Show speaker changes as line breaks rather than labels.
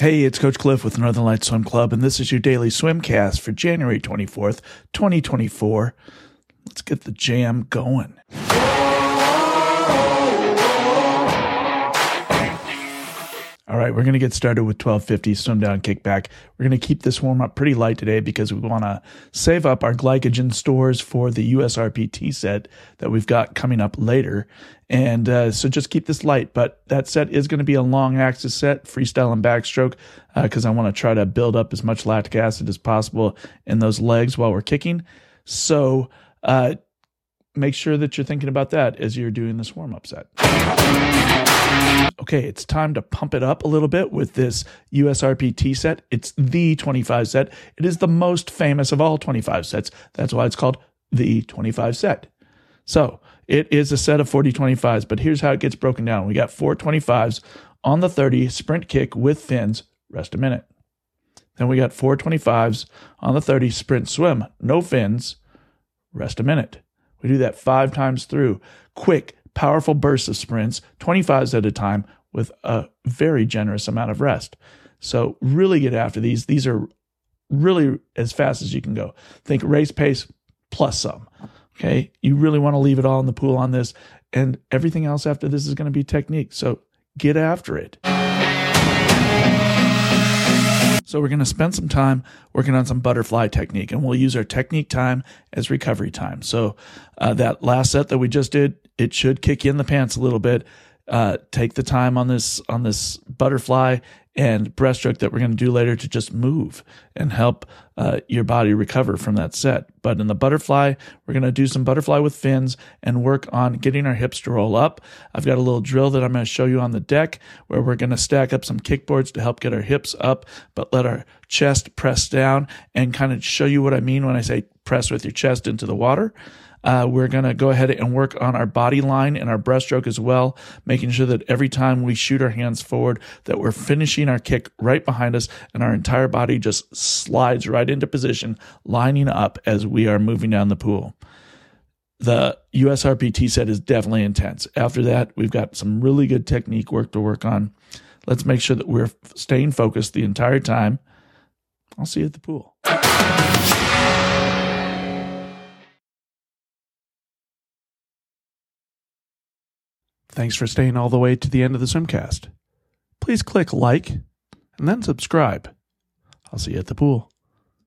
Hey, it's Coach Cliff with Northern Lights Swim Club, and this is your daily swimcast for January 24th, 2024. Let's get the jam going. We're going to get started with 1250 swim down kickback. We're going to keep this warm up pretty light today because we want to save up our glycogen stores for the USRPT set that we've got coming up later. And uh, so just keep this light. But that set is going to be a long axis set, freestyle and backstroke, because uh, I want to try to build up as much lactic acid as possible in those legs while we're kicking. So uh, make sure that you're thinking about that as you're doing this warm up set. Okay, it's time to pump it up a little bit with this USRP USRPT set. It's the 25 set. It is the most famous of all 25 sets. That's why it's called the 25 set. So it is a set of 40 25s, but here's how it gets broken down. We got four 25s on the 30 sprint kick with fins, rest a minute. Then we got four 25s on the 30 sprint swim, no fins, rest a minute. We do that five times through. Quick, powerful bursts of sprints, 25s at a time, with a very generous amount of rest. So, really get after these. These are really as fast as you can go. Think race pace plus some. Okay. You really want to leave it all in the pool on this. And everything else after this is going to be technique. So, get after it. So we're going to spend some time working on some butterfly technique, and we'll use our technique time as recovery time. So uh, that last set that we just did, it should kick you in the pants a little bit. Uh, take the time on this on this butterfly and breaststroke that we're going to do later to just move and help uh, your body recover from that set. But in the butterfly, we're going to do some butterfly with fins and work on getting our hips to roll up. I've got a little drill that I'm going to show you on the deck where we're going to stack up some kickboards to help get our hips up, but let our chest press down and kind of show you what I mean when I say press with your chest into the water. Uh, we're going to go ahead and work on our body line and our breaststroke as well, making sure that every time we shoot our hands forward, that we're finishing our kick right behind us and our entire body just slides right into position, lining up as we are moving down the pool. The USRPT set is definitely intense. After that, we've got some really good technique work to work on. Let's make sure that we're staying focused the entire time. I'll see you at the pool. Thanks for staying all the way to the end of the swimcast. Please click like and then subscribe. I'll see you at the pool.